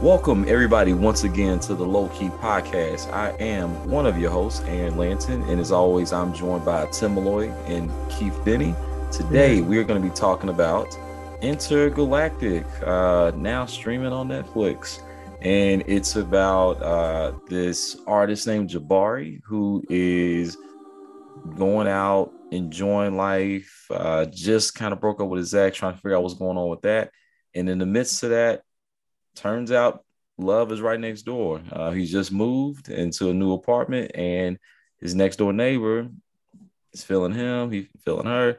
Welcome, everybody, once again to the Low Key Podcast. I am one of your hosts, Aaron Lanton, and as always, I'm joined by Tim Molloy and Keith Denny. Today, we're going to be talking about Intergalactic, uh, now streaming on Netflix. And it's about uh, this artist named Jabari who is going out, enjoying life, uh, just kind of broke up with his ex, trying to figure out what's going on with that. And in the midst of that, turns out love is right next door. Uh, he's just moved into a new apartment, and his next door neighbor is feeling him. He's feeling her,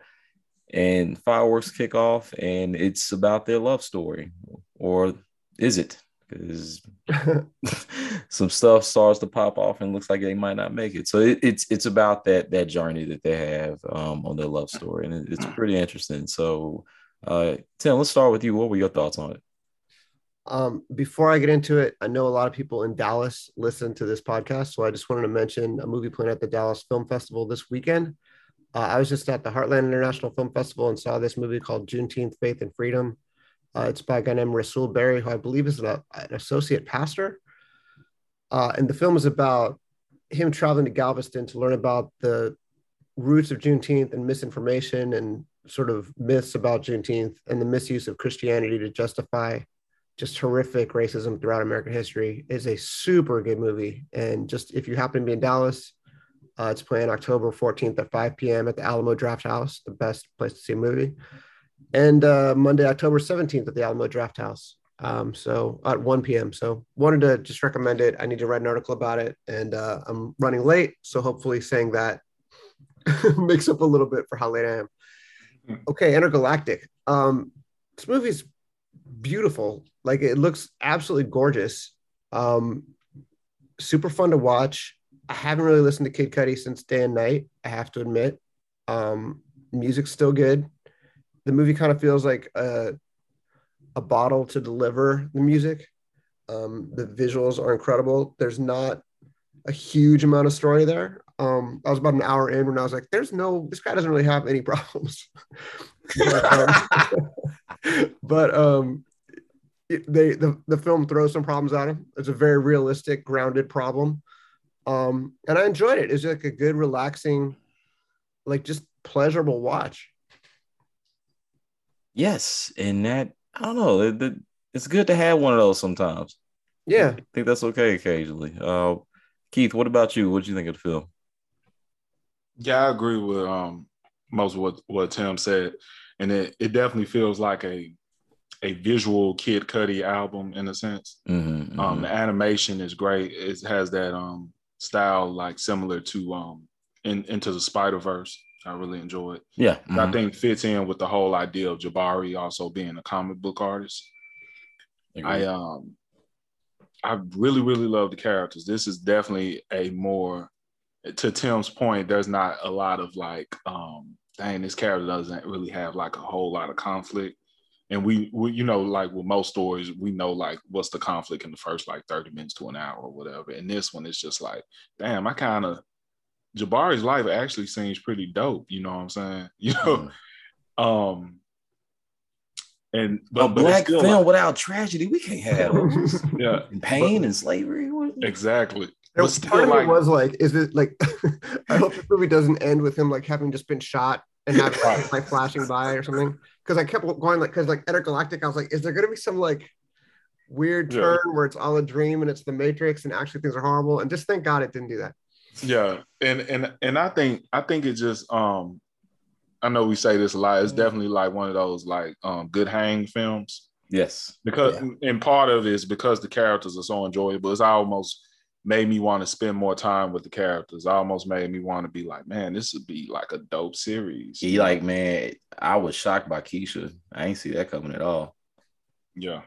and fireworks kick off, and it's about their love story, or is it? Because some stuff starts to pop off, and looks like they might not make it. So it, it's it's about that that journey that they have um, on their love story, and it, it's pretty interesting. So, uh, Tim, let's start with you. What were your thoughts on it? Um, before I get into it, I know a lot of people in Dallas listen to this podcast, so I just wanted to mention a movie playing at the Dallas Film Festival this weekend. Uh, I was just at the Heartland International Film Festival and saw this movie called Juneteenth, Faith and Freedom. Uh, it's by a guy named Rasool Berry, who I believe is an, an associate pastor. Uh, and the film is about him traveling to Galveston to learn about the roots of Juneteenth and misinformation and sort of myths about Juneteenth and the misuse of Christianity to justify just horrific racism throughout American history. is a super good movie. And just if you happen to be in Dallas, uh, it's playing October 14th at 5 p.m. at the Alamo Drafthouse, the best place to see a movie. And uh, Monday, October 17th at the Alamo Drafthouse. Um, so at 1 p.m. So wanted to just recommend it. I need to write an article about it, and uh, I'm running late. So hopefully, saying that makes up a little bit for how late I am. Hmm. Okay, Intergalactic. Um, this movie's beautiful. Like it looks absolutely gorgeous. Um, super fun to watch. I haven't really listened to Kid Cudi since Day and Night. I have to admit, um, music's still good. The movie kind of feels like a a bottle to deliver the music. Um, the visuals are incredible. There's not a huge amount of story there. Um, I was about an hour in when I was like, "There's no, this guy doesn't really have any problems." but, um, but um, they the, the film throws some problems at him. It's a very realistic, grounded problem. Um, and I enjoyed it. It's like a good, relaxing, like just pleasurable watch. Yes, and that I don't know. It, it, it's good to have one of those sometimes. Yeah, I think that's okay occasionally. Uh, Keith, what about you? What do you think of the film? Yeah, I agree with um most of what what Tim said, and it it definitely feels like a a visual Kid Cudi album in a sense. Mm-hmm, mm-hmm. Um, the animation is great. It has that um, style like similar to um, in, Into the Spider Verse. I really enjoy it. Yeah, mm-hmm. I think fits in with the whole idea of Jabari also being a comic book artist. I um, I really really love the characters. This is definitely a more to Tim's point. There's not a lot of like, um, dang, this character doesn't really have like a whole lot of conflict. And we, we, you know like with most stories we know like what's the conflict in the first like 30 minutes to an hour or whatever. And this one is just like damn i kind of jabari's life actually seems pretty dope you know what i'm saying? You know mm. um and but, a black film like, without tragedy we can't have yeah and pain but, and slavery exactly but part of like, it was like is it like i hope the movie doesn't end with him like having just been shot and have like flashing by or something because I kept going like because like Intergalactic, I was like, is there gonna be some like weird turn yeah. where it's all a dream and it's the Matrix and actually things are horrible? And just thank God it didn't do that. Yeah, and and and I think I think it just um I know we say this a lot. It's mm-hmm. definitely like one of those like um good hang films. Yes. Because yeah. and part of it is because the characters are so enjoyable. It's almost made me want to spend more time with the characters. Almost made me want to be like, man, this would be like a dope series. He like, man, I was shocked by Keisha. I ain't see that coming at all. Yeah.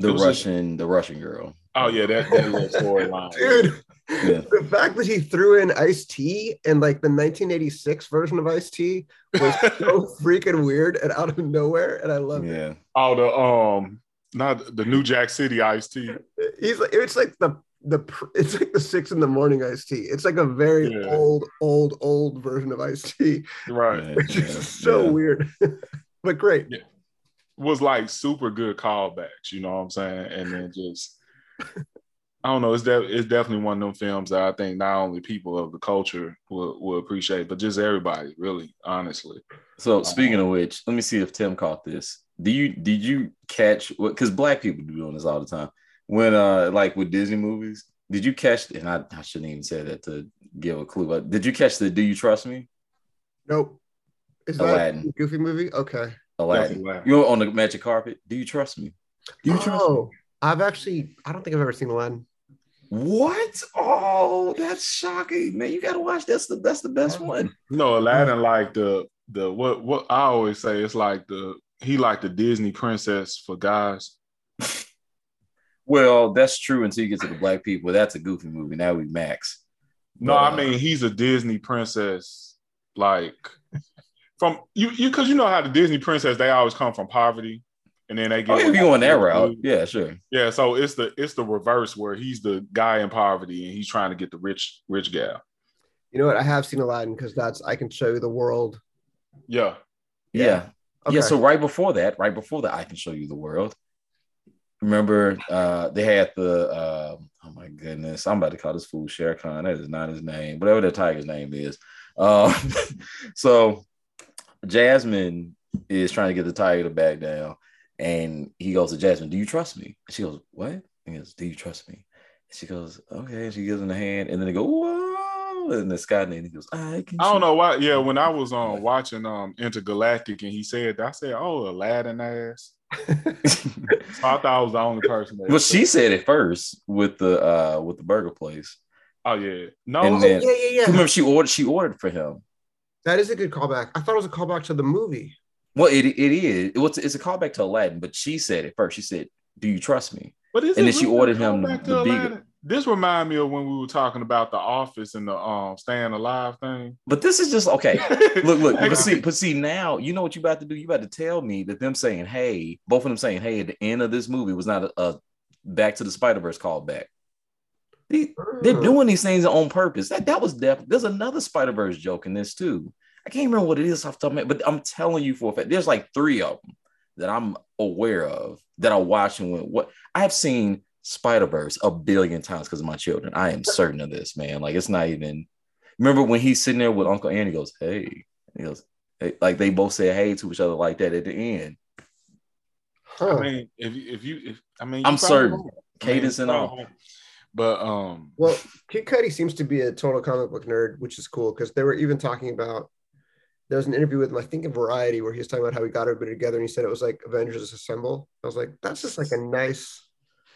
The Russian, the Russian girl. Oh yeah, that, that little storyline. Dude. Yeah. The fact that he threw in Ice T and like the 1986 version of Ice T was so freaking weird and out of nowhere, and I love yeah. it. Oh, the um, not the New Jack City Ice T. He's like, it's like the the it's like the six in the morning iced tea. It's like a very yeah. old, old, old version of iced tea. Right. Which yeah. is so yeah. weird. but great. Was like super good callbacks, you know what I'm saying? And then just I don't know. It's de- it's definitely one of them films that I think not only people of the culture will will appreciate, but just everybody, really, honestly. So um, speaking of which, let me see if Tim caught this. Do you did you catch what? Because black people do doing this all the time. When uh, like with Disney movies, did you catch? And I, I shouldn't even say that to give a clue, but did you catch the "Do You Trust Me"? Nope. Is Aladdin. that a goofy movie? Okay. Aladdin. Definitely Aladdin. You're on the magic carpet. Do you trust me? Do you trust me? Oh, I've actually, I don't think I've ever seen Aladdin. What? Oh, that's shocking, man! You gotta watch. That's the that's the best one. No, Aladdin like the the what what I always say it's like the he like the Disney princess for guys. Well, that's true until you get to the black people. That's a goofy movie. Now we max. No, But, I mean he's a Disney princess, like from you you because you know how the Disney princess they always come from poverty, and then they get Oh, if you going that route, yeah, sure. Yeah, so it's the it's the reverse where he's the guy in poverty and he's trying to get the rich rich gal. You know what? I have seen Aladdin because that's I can show you the world. Yeah, Yeah. Yeah. Yeah. So right before that, right before that, I can show you the world. Remember, uh, they had the uh, oh my goodness, I'm about to call this fool Shere Khan. That is not his name, whatever the tiger's name is. Um, so Jasmine is trying to get the tiger to back down, and he goes to Jasmine, "Do you trust me?" And she goes, "What?" And he goes, "Do you trust me?" And she goes, "Okay." She gives him the hand, and then they go, "Whoa!" And the sky name, he goes, "I can." I don't know why. Yeah, when I was um watching um Intergalactic and he said I said, "Oh, Aladdin ass." So I thought I was the only person. That Well, she said it first with the uh with the burger place. "Oh yeah, no." And Oh, then- yeah, yeah, yeah. Remember, she ordered she ordered for him. That is a good callback. I thought it was a callback to the movie. Well, it it is. It was it's a callback to Aladdin, but she said it first. She said, "Do you trust me?" But is And it then she ordered him callback the to beagle. Aladdin? This remind me of when we were talking about the Office and the um staying alive thing. But this is just okay. Look, look, but see, but see now, you know what you about to do? You about to tell me that them saying, "Hey," both of them saying, "Hey," at the end of this movie was not a, a Back to the Spider Verse callback. They, they're doing these things on purpose. That that was definitely. There's another Spider Verse joke in this too. I can't remember what it is off the top of my head, but I'm telling you for a fact, there's like three of them that I'm aware of that I watch and went, what I have seen Spider Verse a billion times because of my children. I am certain of this, man. Like it's not even. Remember when he's sitting there with Uncle Andy goes, "Hey," he goes, hey, like they both say hey to each other like that at the end. Huh. I mean, if you if you if I mean, I'm you probably certain. right. I mean, Cadence and all. probably. But um, Well, Kid Cudi seems to be a total comic book nerd, which is cool because they were even talking about. There was an interview with him, I think, in Variety, where he was talking about how he got everybody together, and he said it was like Avengers Assemble. I was like, that's just like a nice.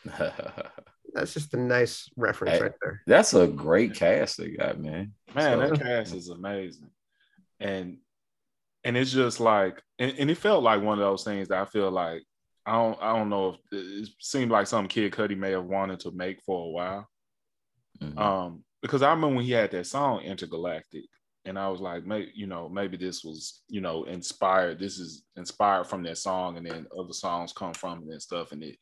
That's just a nice reference Hey. right there. That's a great cast they got, man. man, So- that cast is amazing, and and it's just like, and, and it felt like one of those things that I feel like I don't I don't know if it seemed like some Kid Cudi may have wanted to make for a while. Mhm. Um, because I remember when he had that song Intergalactic, and I was like, maybe you know, maybe this was you know inspired. This is inspired from that song, and then other songs come from it and stuff, and it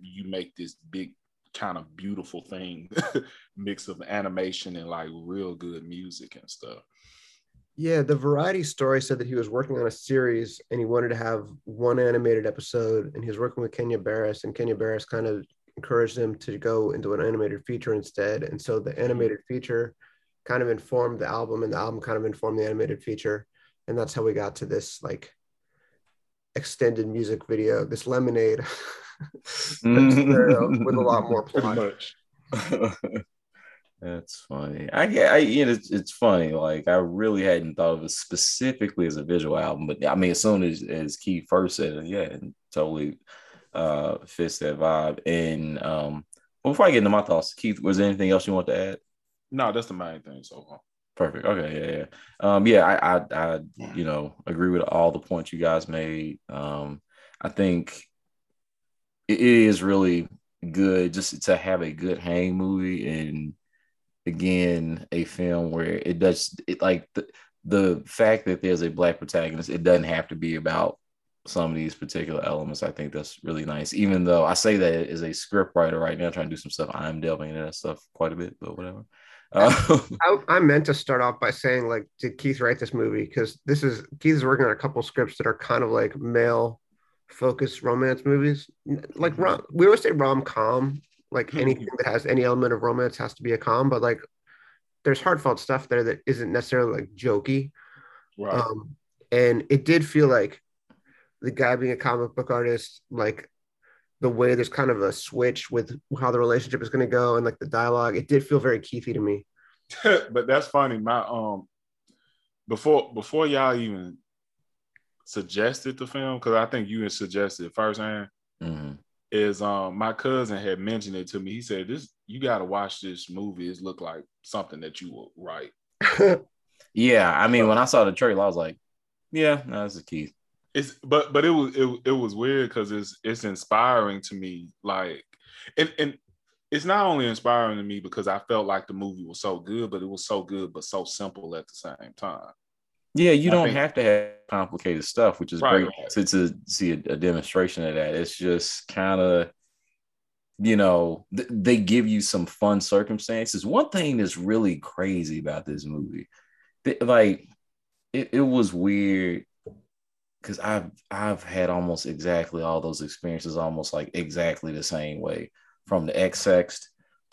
you make this big kind of beautiful thing, mix of animation and like real good music and stuff. Yeah, the Variety story said that he was working on a series and he wanted to have one animated episode, and he was working with Kenya Barris, and Kenya Barris kind of encouraged him to go into an animated feature instead. And so the mm-hmm. animated feature kind of informed the album, and the album kind of informed the animated feature, and that's how we got to this like extended music video, this lemonade scenario with a lot more Pretty plot. much. That's funny. I get. I you know, it's, it's funny. Like I really hadn't thought of it specifically as a visual album, but I mean, as soon as as Keith first said it, yeah, it totally uh fits that vibe. And um, well, before I get into my thoughts, Keith, was there anything else you want to add? No, that's the main thing so far. Perfect. Okay. Yeah. Yeah. Um, yeah. I, I, I, you know, agree with all the points you guys made. Um, I think it is really good just to have a good hang movie and again a film where it does it like the the fact that there's a black protagonist it doesn't have to be about some of these particular elements. I think that's really nice. Even though i say that as a script writer right now trying to do some stuff i'm delving into that stuff quite a bit but whatever. Uh, I, I meant to start off by saying, like, did Keith write this movie? Because this is Keith is working on a couple scripts that are kind of like male focused romance movies. Like rom, we always say rom com, Like anything that has any element of romance has to be a com, but like there's heartfelt stuff there that isn't necessarily like jokey. Right. Um, and it did feel like the guy being a comic book artist, like the way there's kind of a switch with how the relationship is going to go and like the dialogue, it did feel very Keithy to me. but that's funny. My um before before y'all even suggested the film, because I think you had suggested firsthand, Mm-hmm. is um my cousin had mentioned it to me. He said, This you gotta watch this movie. It look like something that you will write. Yeah, I mean, when I saw the trailer, I was like, "Yeah, no, this is Keith." It's but but it was it, it was weird because it's it's inspiring to me. Like and and it's not only inspiring to me because I felt like the movie was so good, but it was so good but so simple at the same time. Yeah, you I don't think- have to have complicated stuff, which is Right, great right. to, to see a, a demonstration of that. It's just kind of, you know, th- they give you some fun circumstances. One thing that's really crazy about this movie, th- like, it, it was weird because I've I've had almost exactly all those experiences, almost like exactly the same way, from the XX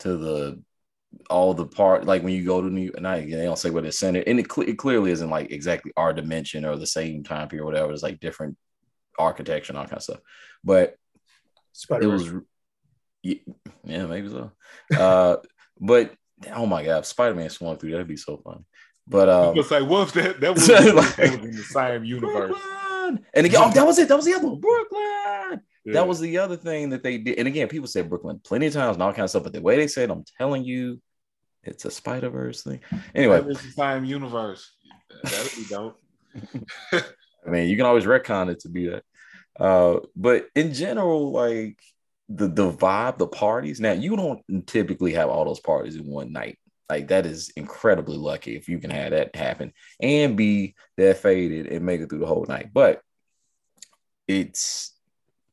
to the all the part like when you go to New and I they don't say what it's centered and it, cle it clearly isn't like exactly our dimension or the same time period or whatever it's like different architecture and all kind of stuff but it Spider-Verse. was yeah, yeah maybe so uh but oh my god Spider-Man swung through that'd be so funny but um It's like, what if that that was, Like- that was in the same universe? Brooklyn! and again oh, that was it that was the other one Brooklyn Yeah. that was the other thing that they did. And again, people said Brooklyn plenty of times and all kinds of stuff, but the way they said, I'm telling you, it's a Spider Verse thing. Anyway, That same universe. That'd be dope. I mean, you can always retcon it to be that. Uh, but in general, like the the vibe, the parties. Now, you don't typically have all those parties in one night. Like that is incredibly lucky if you can have that happen and be that faded and make it through the whole night. But it's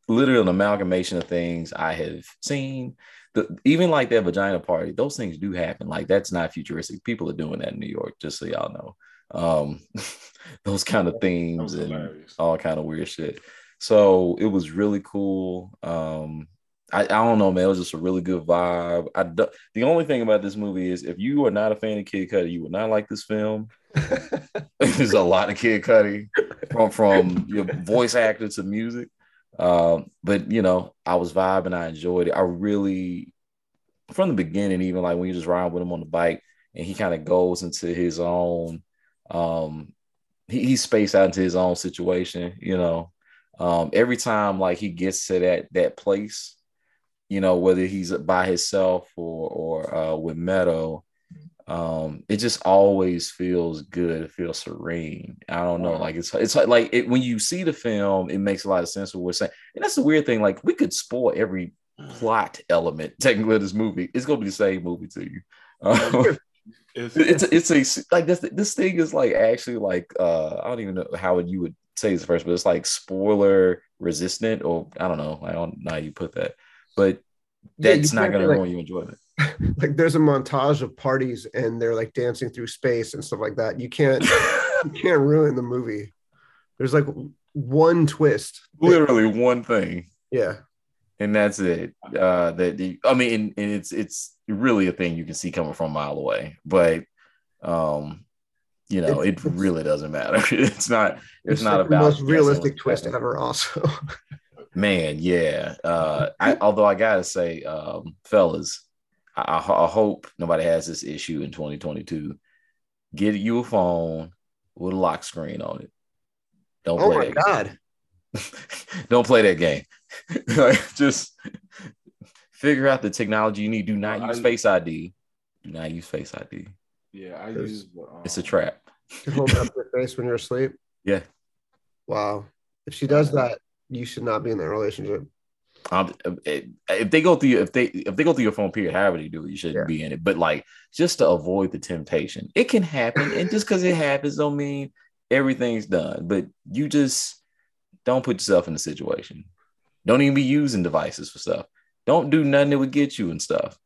literally an amalgamation of things I have seen. The, even like that vagina party, those things do happen. Like that's not futuristic. People are doing that in New York, just so y'all know. Um, those kind of themes and hilarious. all kind of weird shit. So it was really cool. Um, I, I don't know, man. It was just a really good vibe. I do- the only thing about this movie is if you are not a fan of Kid Cudi, you would not like this film. There's a lot of Kid Cudi from from your voice actor to music. Um, but you know, I was vibing. I enjoyed it. I really, from the beginning, even like when you just ride with him on the bike, and he kind of goes into his own. Um, he, he's spaced out into his own situation. You know, um, every time like he gets to that that place, you know, whether he's by himself or or uh, with Meadow, um, it just always feels good. It feels serene. I don't know, like it's it's like, like it, when you see the film, it makes a lot of sense what we're saying, and that's the weird thing. Like we could spoil every plot element technically of this movie. It's gonna be the same movie to you. Um, It's, it's it's a like this this thing is like actually like uh I don't even know how you would say this first, but it's like spoiler resistant or I don't know. I don't know how you put that, but that's not can't gonna like- ruin your enjoyment. like there's a montage of parties and they're like dancing through space and stuff like that. You can't you can't ruin the movie. There's like one twist. Literally one thing. Yeah. and that's it. Uh, that the, I mean, and, and it's it's really a thing you can see coming from a mile away, but um, you know, It's- it really doesn't matter. It's not. It's, not like about the most realistic twist happening. ever. Also, Man, yeah. Uh, I, although I gotta say, um, fellas, I, I, hope nobody has this issue in 2022. Get you a phone with a lock screen on it. Don't oh play my that god, don't play that game. like, just figure out the technology you need. Do not use I- Face ID. Do not use Face ID. yeah, I use. Um, It's a trap. to hold up your face when you're asleep. Yeah. Wow. If she does that, you should not be in that relationship. Um, if they go through, if they if they go through your phone period, however they do it, you shouldn't Yeah. be in it. But like, just to avoid the temptation, it can happen, and just because it happens, don't mean everything's done. But you just don't put yourself in the situation. Don't even be using devices for stuff. Don't do nothing that would get you and stuff.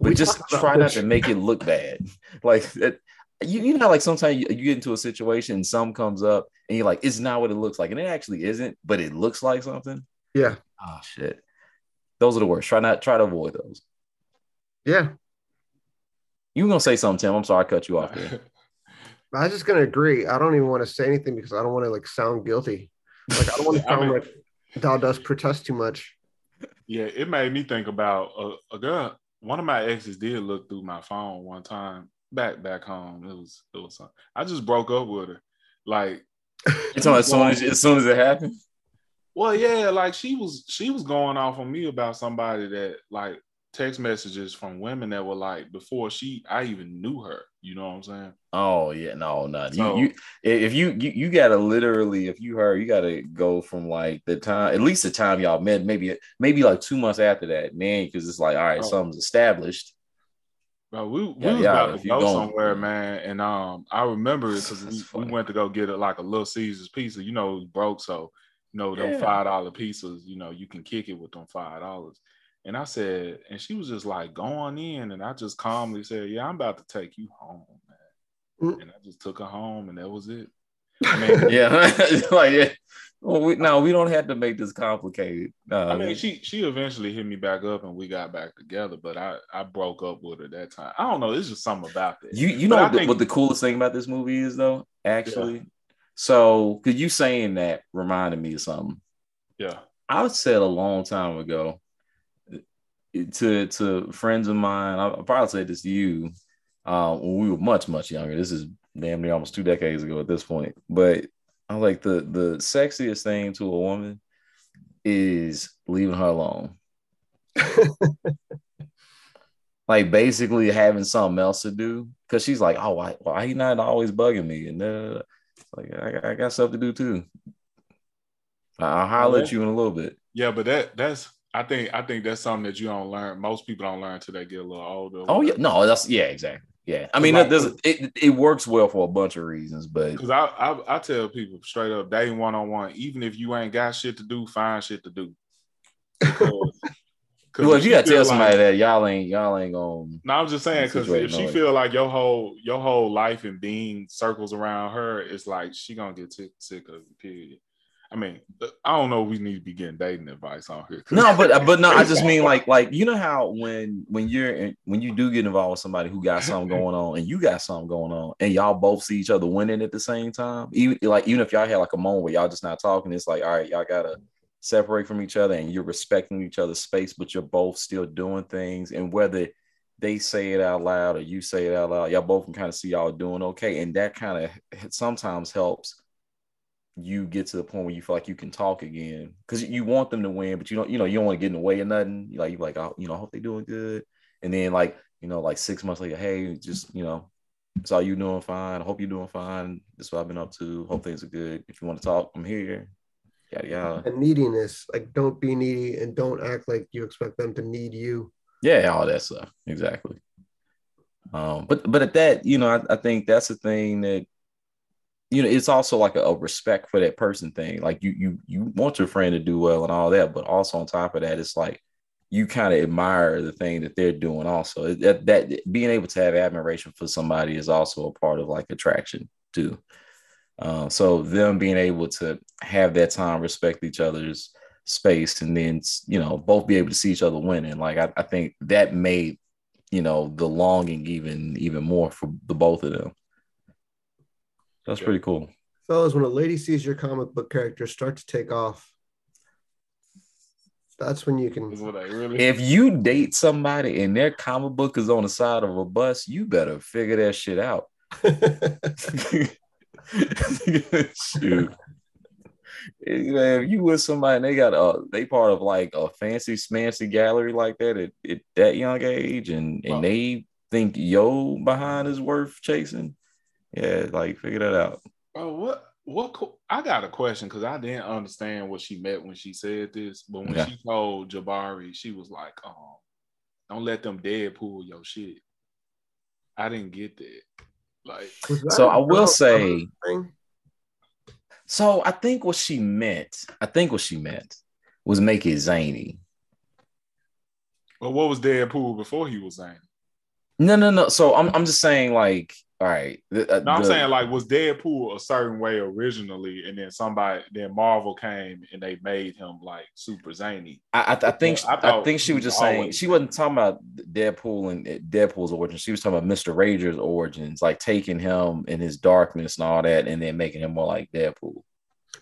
But We just try not to make it look bad. Like it, you, you know, like sometimes you, you get into a situation and some comes up and you're like, it's not what it looks like, and it actually isn't, but it looks like something. Yeah. Oh shit. Those are the worst. Try not try to avoid those. Yeah. You were gonna say something, Tim. I'm sorry I cut you off there. I was just gonna agree. I don't even want to say anything because I don't want to like sound guilty. Like I don't want to sound I mean, like Dawdust protest too much. Yeah, it made me think about a, a, girl. One of my exes did look through my phone one time back back home. It was it was something. I just broke up with her. Like you talking as soon as as soon as it happened? Well, yeah, like she was she was going off on me about somebody that like text messages from women that were like before she I even knew her. You know what I'm saying? Oh yeah, no, no. So, you, you if you, you you gotta literally if you heard you gotta go from like the time at least the time y'all met maybe maybe like two months after that man because it's like all right oh. something's established. Bro, we, we yeah, was yeah, about to go going, somewhere, man, and um, I remember it because we, we, went to go get a, like a little Caesar's pizza. You know, broke, so you know them yeah. five dollar pieces, You know, you can kick it with them five dollars. And I said, and she was just like going in, and I just calmly said, "Yeah, I'm about to take you home, man." Mm. And I just took her home, and that was it. I mean, yeah, like yeah. Well, we, no, we don't have to make this complicated. Uh, I mean, she she eventually hit me back up, and we got back together. But I I broke up with her that time. I don't know. It's just something about that. You you know what the, think, what the, coolest thing about this movie is though? Actually, yeah. So because you saying that reminded me of something. Yeah, I said a long time ago to to friends of mine. I probably said this to you uh, when we were much much younger. This is damn near almost two decades ago at this point. But I like the the sexiest thing to a woman is leaving her alone. like basically having something else to do because she's like, oh, why why he not always bugging me? And uh, like I, I got stuff to do too. I'll holler at you in a little bit. Yeah, but that that's I think I think that's something that you don't learn. Most people don't learn until they get a little older. Oh yeah, no, that's yeah, exactly. Yeah, I mean, like, it it works well for a bunch of reasons, but because I, I, I tell people straight up, dating one on one, even if you ain't got shit to do, find shit to do. well, if you gotta tell somebody like, that y'all ain't y'all ain't gonna. No, I'm just saying because if she feel like your whole your whole life and being circles around her, it's like she gonna get sick, sick of it. Period. I mean, uh, I don't know. We need to be getting dating advice on here. No, but uh, but no, I just mean like like you know how when when you're in, when you do get involved with somebody who got something going on and you got something going on and y'all both see each other winning at the same time. Even like even if y'all had like a moment where y'all just not talking, it's like all right, y'all gotta separate from each other and you're respecting each other's space, but you're both still doing things. And whether they say it out loud or you say it out loud, y'all both can kind of see y'all doing okay, and that kind of sometimes helps you get to the point where you feel like you can talk again because you want them to win, but you don't, you know, you don't want to get in the way of nothing. You like, you're like, oh, you know, I hope they're doing good. And then like, you know, like six months later, hey, just you know, so you doing fine. I hope you're doing fine. That's what I've been up to. Hope things are good. If you want to talk, I'm here. Yeah, yeah. And neediness, like don't be needy and don't act like you expect them to need you. Yeah, all that stuff. Exactly. Um, but but at that, you know, I, I think that's the thing that you know, it's also like a, a, respect for that person thing. Like you, you, you want your friend to do well and all that, but also on top of that, it's like you kind of admire the thing that they're doing. Also, that, that being able to have admiration for somebody is also a part of like attraction too. Uh, so them being able to have that time, respect each other's space, and then you know both be able to see each other winning. Like I, I think that made you know the longing even even more for the both of them. That's pretty cool. Fellas, when a lady sees your comic book character start to take off, that's when you can. Really... If you date somebody and their comic book is on the side of a bus, you better figure that shit out. Shoot. Man, if you with somebody and they got a they part of like a fancy smancy gallery like that at, at that young age and and they think yo behind is worth chasing yeah, like figure that out. Oh, what what I got a question because I didn't understand what she meant when she said this, but when she told Jabari, she was like, um, don't let them Deadpool your shit. I didn't get that. Like so I will say so I think what she meant, I think what she meant was make it zany. Well, what was Deadpool before he was zany? No, no, no. So I'm I'm just saying like all right. The, uh, No, I'm the- saying like was Deadpool a certain way originally, and then somebody, then Marvel came and they made him like super zany. I, I, I think I I, think she was just saying she wasn't talking about Deadpool and Deadpool's origin. She was talking about Mister Rager's origins, like taking him in his darkness and all that, and then making him more like Deadpool.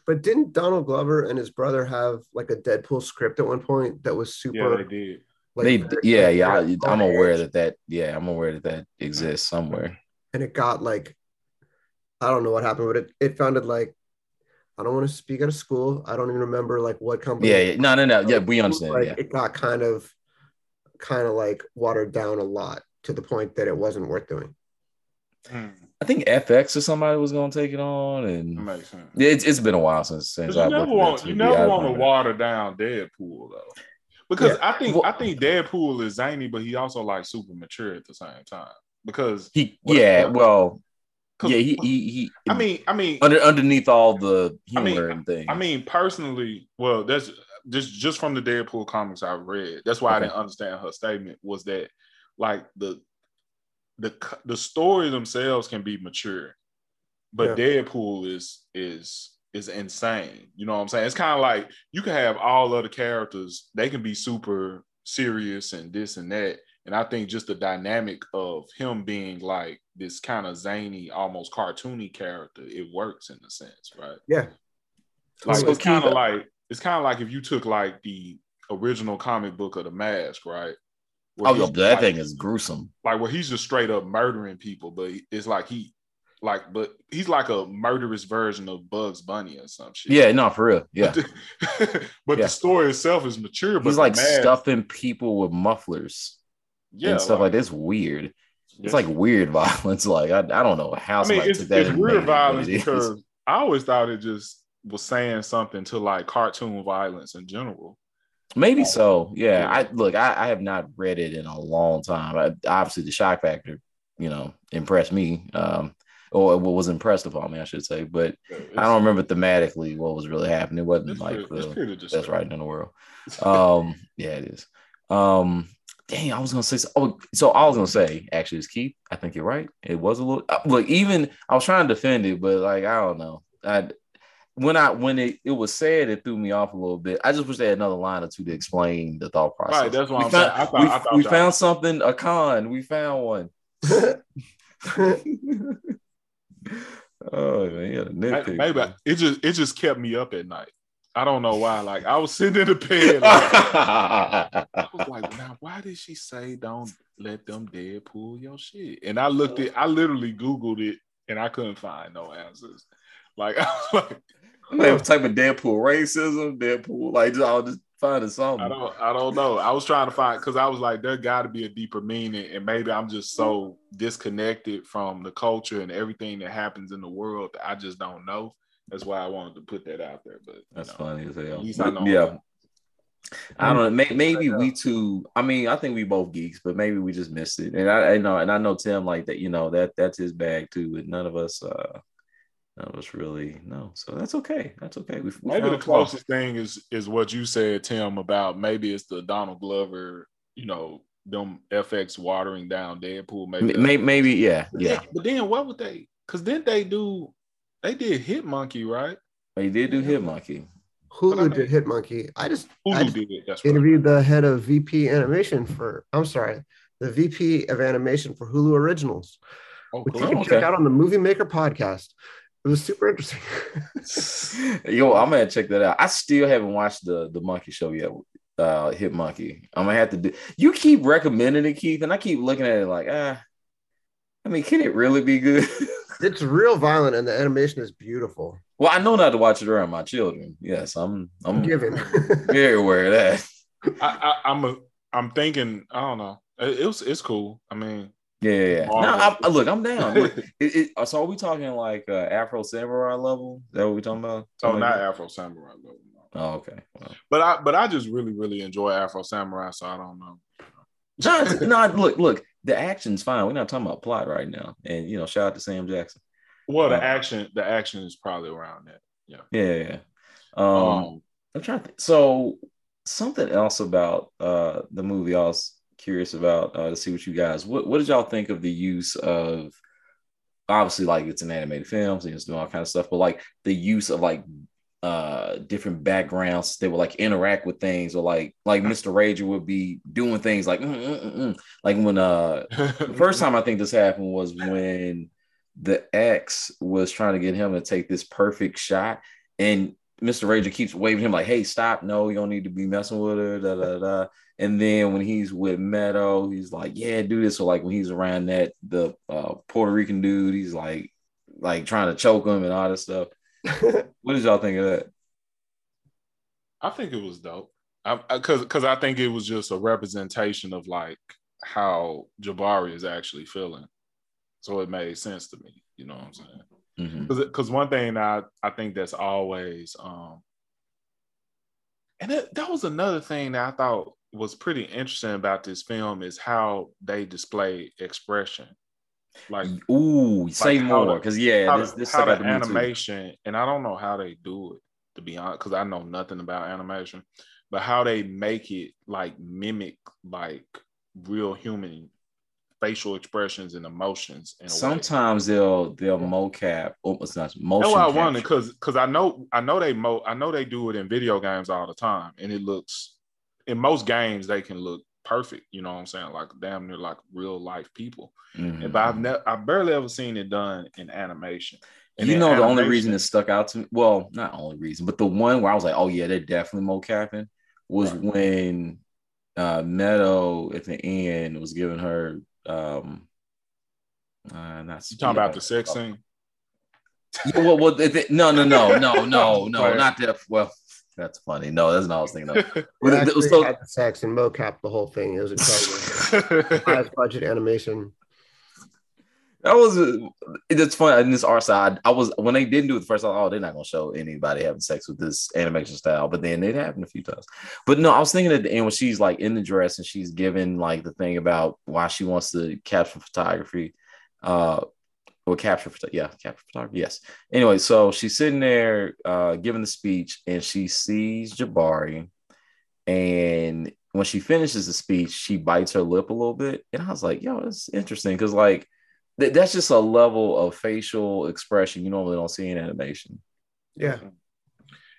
But didn't Donald Glover and his brother have like a Deadpool script at one point that was super? Yeah, super? they did. like, they, very- yeah, like, yeah. I, I'm aware that that yeah, I'm aware that that exists somewhere. And it got like I don't know what happened, but it, it founded like I don't want to speak out of school. I don't even remember like what company. Yeah, yeah. No, no, no. Yeah, we understand. Like yeah. it got kind of kind of like watered down a lot to the point that it wasn't worth doing. Hmm, I think FX or somebody was gonna take it on, and makes sense. it's, it's been a while since since 'Cause you I've never looked want that you never want to water down Deadpool though, because Yeah. I think Well- I think Deadpool is zany, but he also like super mature at the same time. Because He, yeah, what- well, yeah, he, he, he. I mean, I mean, under underneath all the I mean, humor and things. I mean, personally, well, that's just just from the Deadpool comics I've read. That's why I didn't understand her statement. Was that like the the the story themselves can be mature, but Deadpool is is is insane. You know what I'm saying? It's kind of like you can have all other characters; they can be super serious and this and that. And I think just the dynamic of him being like this kind of zany, almost cartoony character, it works in a sense, right? Yeah. Like So it's kind of like it's kind of like if you took like the original comic book of the Mask, right? Where oh, he's that like, thing is gruesome. like where he's just straight up murdering people, but it's like he like but he's like a murderous version of Bugs Bunny or some shit. Yeah, no, for real. Yeah, but Yeah. the story itself is mature. But he's like mask- stuffing people with mufflers yeah, and stuff like, this. Weird. It's yeah. like weird violence. Like I, I don't know how I mean, it's, took that. it's weird violence it because I always thought it just was saying something to like cartoon violence in general. Maybe so. Yeah. Yeah. I look. I, I have not read it in a long time. I, obviously, the shock factor, you know, impressed me. Um, or what was impressed upon me, I should say. But I don't remember thematically what was really happening. It wasn't like pretty, the best writing in the world. Um, yeah, it is. Um, dang, I was gonna say. Oh, so I was gonna say actually, it's Keith. I think you're right. It was a little. uh, Look, even I was trying to defend it, but like I don't know. I when I when it, it was said, it threw me off a little bit. I just wish they had another line or two to explain the thought process. Right, that's what we I'm found, saying. I thought- we, I thought we y'all- something. A con. We found one. oh man, yeah. Maybe it just it just kept me up at night. I don't know why. Like I was sitting in the bed. Like, I was like, now why did she say don't let them dead pull your shit? And I looked at I literally Googled it and I couldn't find no answers. Like I was like, what type of Deadpool racism, Deadpool, like just, I'll just find it something. I don't I don't know. I was trying to find because I was like, there gotta be a deeper meaning, and maybe I'm just so disconnected from the culture and everything that happens in the world that I just don't know. That's why I wanted to put that out there. But That's know, funny as hell. At least I But, yeah, I don't know. May, maybe we two. I mean, I think we both geeks, but maybe we just missed it. And I, I know, and I know Tim like that. You know that that's his bag too. And none of us, uh none of us really know. So that's okay. That's okay. We, we Maybe the a flaw. closest thing is is what you said, Tim, about maybe it's the Donald Glover, you know, them FX watering down Deadpool. Maybe, Maybe, maybe, yeah, But yeah. then- but then what would they? Because then they do, they did Hit Monkey, right? They did do Hit Monkey. Hulu did Hit Monkey. I just I just did it. That's right. interviewed the head of VP animation for I'm sorry, the VP of animation for Hulu Originals, Oh, which cool. you can okay. check out on the Movie Maker podcast. It was super interesting. Yo, I'm gonna check that out. I still haven't watched the the Monkey Show yet. Uh, Hit Monkey. I'm gonna have to do. You keep recommending it, Keith, and I keep looking at it like, ah. I mean, can it really be good? it's real violent and the animation is beautiful. well, I know not to watch it around my children. Yes, I'm. I'm Given. very aware of that. I, I, I'm a, I'm thinking. I don't know. It, it was. It's cool. I mean, Yeah, yeah. yeah. No, Marvel. I, look, I'm down. Look, it, it, so are we talking like uh, Afro Samurai level? Is that what we talking about? oh, like not that? Afro Samurai. level. no. Oh, okay. Well. But I, but I just really, really enjoy Afro Samurai. So I don't know. No, it's- no, look, look. The action's fine. We're not talking about plot right now. And you know, shout out to Sam Jackson. Well, the Uh, action, the action is probably around that. Yeah, yeah. yeah. Um, Um, I'm trying to think. So something else about uh the movie I was curious about uh, to see what you guys what what did y'all think of the use of obviously like it's an animated film, so it's doing all kind of stuff, but like the use of like uh different backgrounds they would like interact with things or like like Mr. Rager would be doing things like mm, mm, mm, like when uh the first time I think this happened was when the ex was trying to get him to take this perfect shot and Mr. Rager keeps waving him like, hey, stop. No, you don't need to be messing with her. Da, da, da. And then when he's with Meadow, he's like, yeah, do this. So like when he's around that the uh, Puerto Rican dude, he's like like trying to choke him and all this stuff. what did y'all think of that? I think it was dope. Because because I think it was just a representation of like how Jabari is actually feeling. So it made sense to me. You know what I'm saying? Because mm-hmm. one thing I I think that's always um, and it, that was another thing that I thought was pretty interesting about this film is how they display expression. Like, ooh, like say more because yeah, this, this how the animation, and I don't know how they do it to be honest, because I know nothing about animation, but how they make it like mimic like real human facial expressions and emotions. Sometimes they'll they'll mocap. Oh, it's not motion. No, I wonder because because I know I know they mo I know they do it in video games all the time, and it looks in most games they can look perfect. You know what I'm saying? Like damn near like real life people. Mm-hmm. And but I've never I've barely ever seen it done in animation. And you know the only reason it stuck out to me, well, not only reason, but the one where I was like, oh yeah, they're definitely mocapping was right. when uh Meadow at the end was giving her um uh not you talking about the sex scene. Yeah, well, well no, no, no, no, no, no, not that. Well, that's funny. No, that's not what I was thinking of. But it, so, had sex and mocap the whole thing. It was a highest budget animation. That was it's funny in this art side. I was when they didn't do it the first time. Oh, they're not gonna show anybody having sex with this animation style. But then it happened a few times. But no, I was thinking at the end when she's like in the dress and she's given like the thing about why she wants to capture photography. Uh, or capture yeah capture photography yes. Anyway so she's sitting there uh giving the speech and she sees jabari and when she finishes the speech she bites her lip a little bit and i was like yo it's interesting because like th- that's just a level of facial expression you normally don't see in animation. Yeah.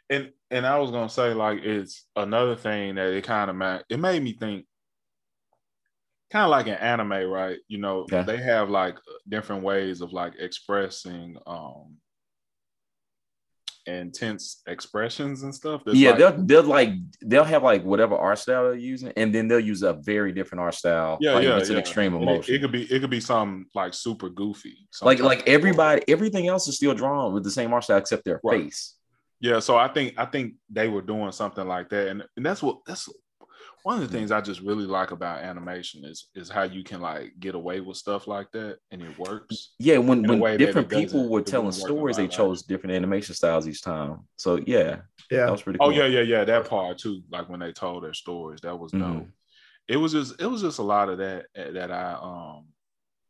And and i was gonna say like it's another thing that it kind of it made me think kind of like an anime, right? You know, yeah. they have like different ways of like expressing um intense expressions and stuff. yeah, like, they'll they'll like they'll have like whatever art style they're using, and then they'll use a very different art style. Yeah, like, yeah, it's yeah. an extreme emotion. It, it, could be it could be some like super goofy. Like like everybody, everything else is still drawn with the same art style except their right. face. Yeah, so I think I think they were doing something like that, and, and that's what that's one of the things I just really like about animation is is how you can like get away with stuff like that and it works. Yeah, when when different people were telling stories, they chose different animation styles each time. So yeah, yeah, that was pretty. Oh, cool. Oh yeah, yeah, yeah. That part too, like when they told their stories, that was mm-hmm. dope. It was just it was just a lot of that eh, that I um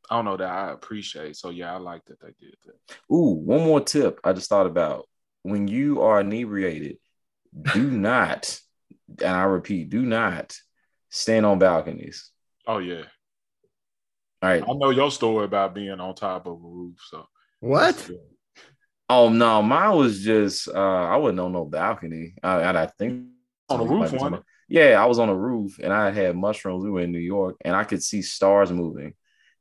I don't know that I appreciate. So yeah, I like that they did that. Ooh, one more tip I just thought about when you are inebriated, do not and I repeat, do not stand on balconies. Oh yeah. All right. I know your story about being on top of a roof. So what? Oh no, mine was just uh I wasn't on no balcony. Uh, and I think on a roof one. Yeah, I was on a roof and I had mushrooms. We were in New York and I could see stars moving.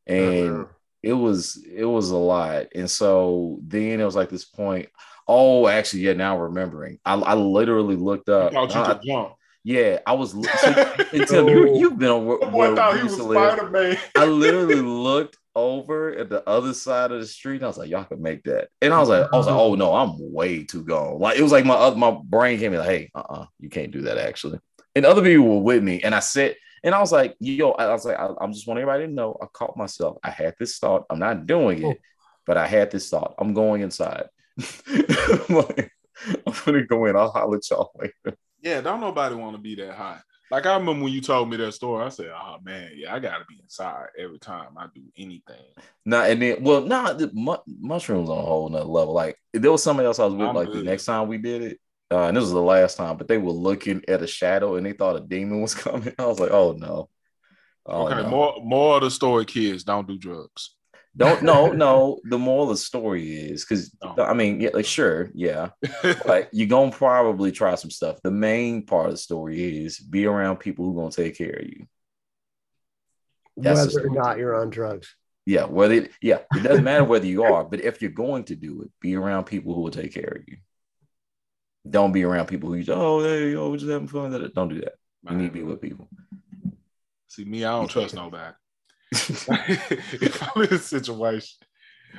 And uh-huh. it was it was a lot. And so then it was like this point. Oh, actually, yeah, now remembering. I, I literally looked up. You you could jump. Yeah, I was. So, until you, you've been on. Where, I thought he was Spider Man. I literally looked over at the other side of the street. And I was like, y'all can make that. And I was like, I was like, oh no, I'm way too gone. Like it was like my other, my brain came in like, hey, uh, uh-uh, you can't do that actually. And other people were with me, and I said, and I was like, yo, I was like, I, am just want everybody to know, I caught myself. I had this thought. I'm not doing it, but I had this thought. I'm going inside. I'm, like, I'm gonna go in. I'll holler at y'all later. Yeah, don't nobody want to be that high. Like I remember when you told me that story, I said, "Oh man, yeah, I gotta be inside every time I do anything." Nah, and then well, nah, the mu- mushrooms on a whole nother level. Like there was somebody else I was with, I'm like good. the next time we did it, uh, and this was the last time, but they were looking at a shadow and they thought a demon was coming. I was like, "Oh no." Oh, okay, no. more more of the story, kids don't do drugs. Don't no no. The moral of the story is because oh. I mean, yeah, like sure, yeah, but you're gonna probably try some stuff. The main part of the story is be around people who gonna take care of you. That's whether or not you're on drugs. Yeah, whether it, yeah, it doesn't matter whether you are, but if you're going to do it, be around people who will take care of you. Don't be around people who you oh hey oh we're just having fun. Don't do that. You need to be with people. See me, I don't trust nobody. if I'm in a situation,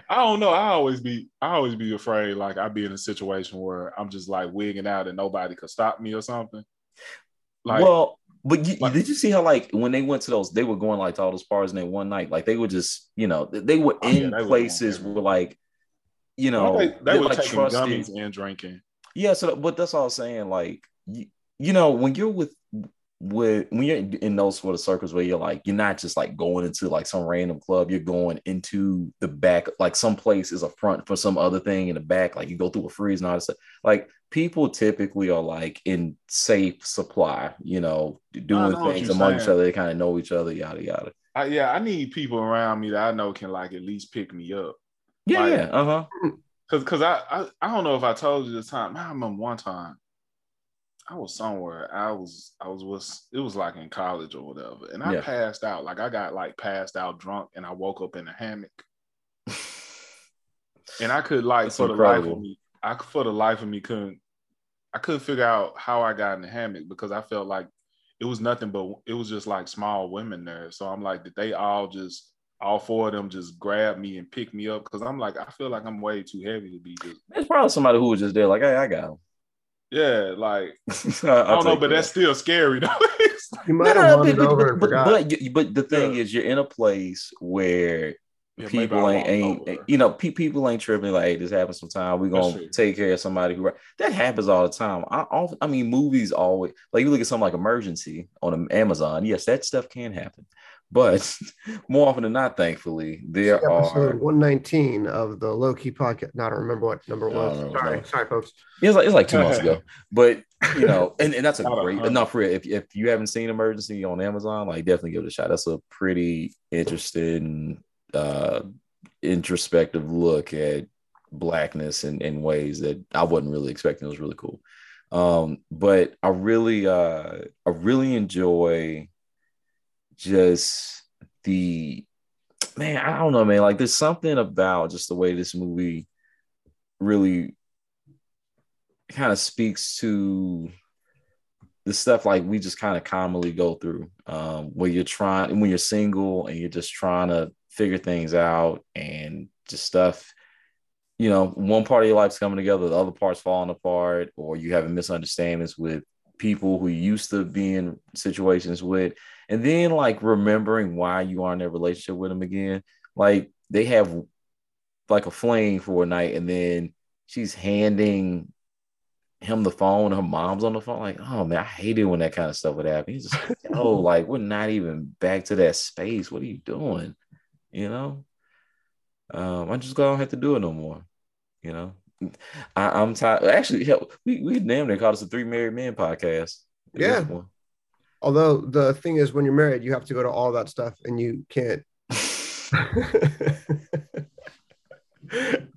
I don't know. I always be I always be afraid like I'd be in a situation where I'm just like wigging out and nobody could stop me or something. Like well, but you, like, did you see how like when they went to those, they were going like to all those bars and that one night, like they were just you know they were oh, in yeah, they places where like you know they, they, they, were like taking trusted. gummies and drinking. Yeah, so but that's all I'm saying. Like you, you know when you're with with when you're in those sort of circles where you're like you're not just like going into like some random club you're going into the back like some place is a front for some other thing in the back like you go through a freeze and all this stuff. Like people typically are like in safe supply you know doing things among saying. each other. They kind of know each other yada yada. I, yeah i need people around me that i know can like at least pick me up. Yeah like, yeah uh-huh. Because because I, I i don't know if i told you this time i remember one time I was somewhere. I was I was was it was like in college or whatever, and I yeah. passed out. Like I got like passed out drunk, and I woke up in a hammock. and I could like That's for incredible. the life of me, I for the life of me couldn't I couldn't figure out how I got in the hammock because I felt like it was nothing but it was just like small women there. So I'm like, did they all just all four of them just grab me and pick me up? Because I'm like, I feel like I'm way too heavy to be just. It's probably somebody who was just there, like, hey, I got him. Yeah, like I don't know, but that. that's still scary though. you might have wandered but, over but, but, but, but, the thing yeah. is, you're in a place where yeah, people ain't, ain't you know, pe- people ain't tripping like, hey, this happens sometime. We're gonna take care of somebody who that happens all the time. I often, I mean, movies always like you look at something like Emergency on Amazon. Yes, that stuff can happen, but more often than not, thankfully, there episode are 119 of the low key podcast. Not remember what number it was. Know, sorry, no. sorry, folks. It was like it's like two months ago. But you know, and, and that's a great enough for it. If, if you haven't seen Emergency on Amazon, like definitely give it a shot. That's a pretty interesting, uh introspective look at blackness in, in ways that I wasn't really expecting. It was really cool. Um, but I really uh I really enjoy just the man, I don't know, man. Like there's something about just the way this movie really kind of speaks to the stuff like we just kind of commonly go through um, where you're trying when you're single and you're just trying to figure things out and just stuff you know one part of your life's coming together the other part's falling apart or you having misunderstandings with people who used to be in situations with and then like remembering why you are in a relationship with them again. Like they have like a flame for a night, and then she's handing him the phone. Her mom's on the phone. Like, oh man, I hate it when that kind of stuff would happen. He's just like, oh, like we're not even back to that space. What are you doing? You know, um, I just don't have to do it no more. You know, I, am tired. Actually, hell, we we damn near called us a three married men podcast. Yeah. Although the thing is, when you're married, you have to go to all that stuff, and you can't. and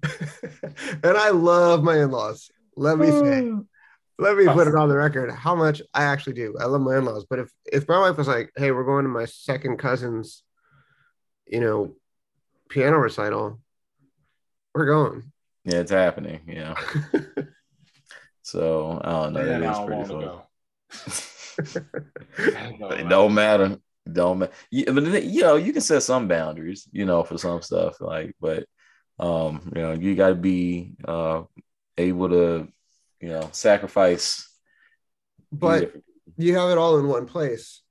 I love my in-laws. Let me say, let me put it on the record how much I actually do. I love my in-laws, but if if my wife was like, "Hey, we're going to my second cousin's," you know, piano recital, we're going. Yeah, it's happening. Yeah. so I don't know. that is pretty fun. It don't matter. don't matter. Yeah, but you know, you can set some boundaries, you know, for some stuff. Like, but um, you know, you gotta be uh able to, you know, sacrifice. But you have it all in one place.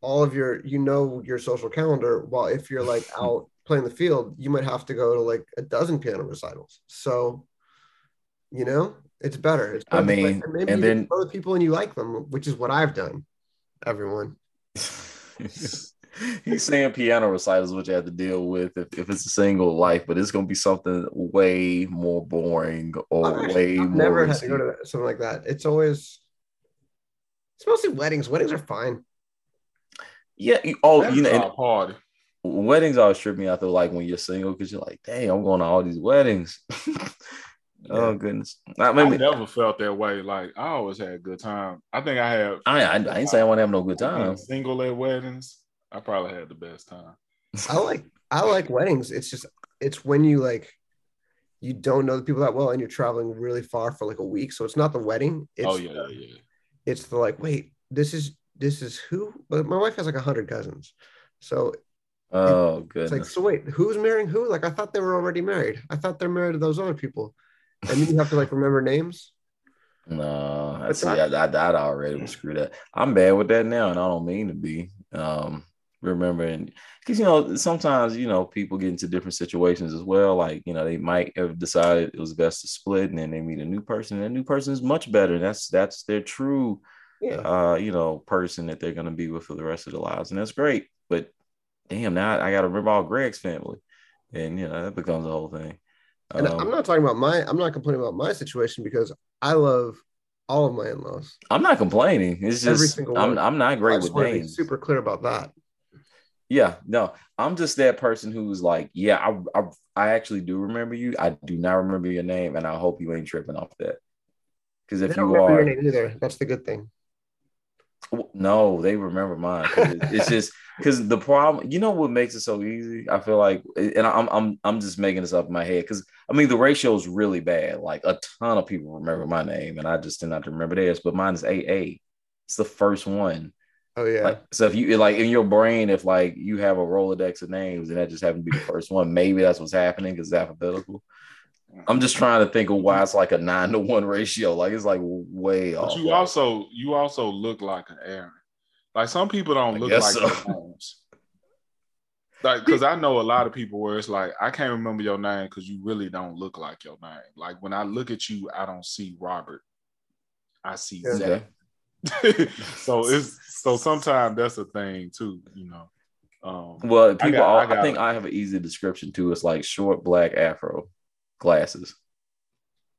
All of your, you know, your social calendar. While if you're like out playing the field, you might have to go to like a dozen piano recitals. So, you know, it's better. It's better I mean, and maybe and then other people and you like them, which is what I've done. Everyone. He's saying piano recitals, which you have to deal with if, if it's a single life, but it's gonna be something way more boring or I've way I've more. Never had to go to something like that. It's always it's mostly weddings. Weddings are fine. Yeah. Oh, you know, hard. weddings always trip me out though, like when you're single, because you're like, dang, I'm going to all these weddings. oh goodness. I, maybe, I never felt that way. Like I always had a good time. I think I have I I, I ain't say I want to have no good time. Single at weddings, I probably had the best time. I like I like weddings. It's just it's when you like you don't know the people that well and you're traveling really far for like a week. So it's not the wedding. It's oh yeah, the, yeah. It's the like, wait, this is this is who? But my wife has like a hundred cousins. So Oh, good. It's like, so wait, who's marrying who? Like, I thought they were already married. I thought they're married to those other people. And then you have to like remember names. No, I see. I, I, I already was screwed up. I'm bad with that now, and I don't mean to be. Um, remembering because you know sometimes you know people get into different situations as well. Like you know they might have decided it was best to split, and then they meet a new person, and that new person is much better. That's that's their true, yeah. uh, you know, person that they're gonna be with for the rest of their lives, and that's great. But damn, now I got to remember all Greg's family, and you know that becomes a whole thing. And um, I'm not talking about my, I'm not complaining about my situation because I love all of my in-laws. I'm not complaining. It's just I'm, I'm not great with names. Super clear about that. Yeah, no, I'm just that person who's like, yeah, I, I, I actually do remember you. I do not remember your name, and I hope you ain't tripping off that. Because if you are, either. That's the good thing. No, they remember mine. It's just because the problem, you know, what makes it so easy. I feel like, and I'm I'm I'm just making this up in my head because I mean the ratio is really bad. Like a ton of people remember my name, and I just did not remember theirs. But mine is AA. It's the first one. Oh yeah. Like, so if you like in your brain, if like you have a Rolodex of names and that just happened to be the first one, maybe that's what's happening because it's alphabetical. I'm just trying to think of why it's like a nine to one ratio. Like it's like way but off. You also you also look like an Aaron. Like some people don't look like so. their names. Like, because I know a lot of people where it's like I can't remember your name because you really don't look like your name. Like when I look at you, I don't see Robert. I see Zach. so it's so sometimes that's a thing too, you know. Um, well, people, I, got, all, I, got, I think I have an easy description too. It's like short black afro glasses.